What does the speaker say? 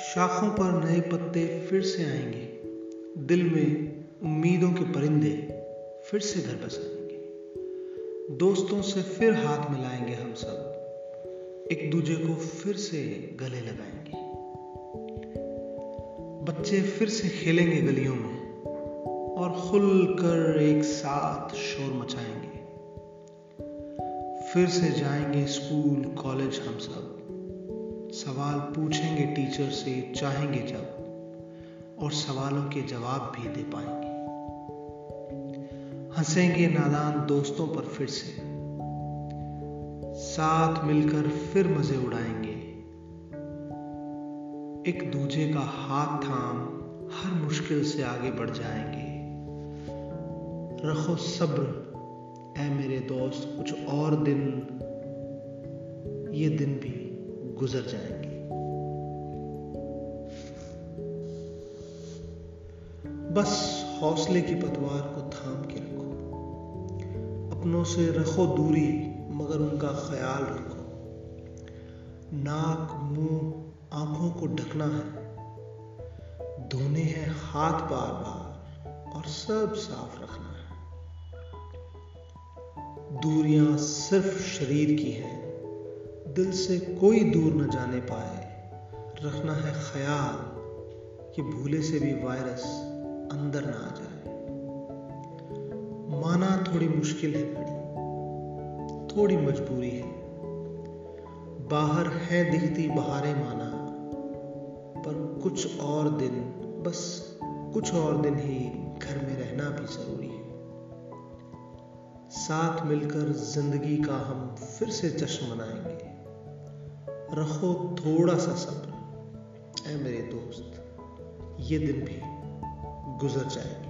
शाखों पर नए पत्ते फिर से आएँगे। दिल में उम्मीदों के परिंदे फिर से घर बसाएँगे। दोस्तों से फिर हाथ मिलाएँगे हम सब। एक दूजे को फिर से गले लगाएँगे। बच्चे फिर से खेलेंगे गलियों में और खुलकर एक साथ शोर मचाएँगे। फिर से जाएँगे स्कूल, कॉलेज हम सब। सवाल पूछेंगे टीचर से, चाहेंगे जब, और सवालों के जवाब भी दे पाएँगे। हंसेंगे नादान दोस्तों पर फिर से। साथ मिलकर फिर मज़े उड़ाएँगे। एक दूजे का हाथ थाम, हर मुश्किल से आगे बढ़ जाएँगे। रखो सब्र, ऐ मेरे दोस्त, कुछ और दिन, ये दिन भी। गुजर जाएँगे। बस हौसले की पतवार को थाम के रखो। अपनों से रखो दूरी, मगर उनका ख्याल रखो। नाक, मुँह, आँखों को ढकना है। धोने हैं हाथ बार बार और सब साफ़ रखना है। दूरियाँ सिर्फ़ शरीर की हैं। दिल से कोई दूर न जाने पाए। रखना है ख्याल कि भूले से भी वायरस अंदर ना आ जाए। माना थोड़ी मुश्किल है बड़ी थोड़ी मजबूरी है। बाहर है दिखती बहारें माना, पर कुछ और दिन, बस कुछ और दिन ही घर में रहना भी ज़रूरी है। साथ मिलकर ज़िंदगी का हम फिर से जश्न मनाएँगे। रखो थोड़ा सा सब्र। ऐ मेरे दोस्त ये दिन भी गुजर जाएँगे।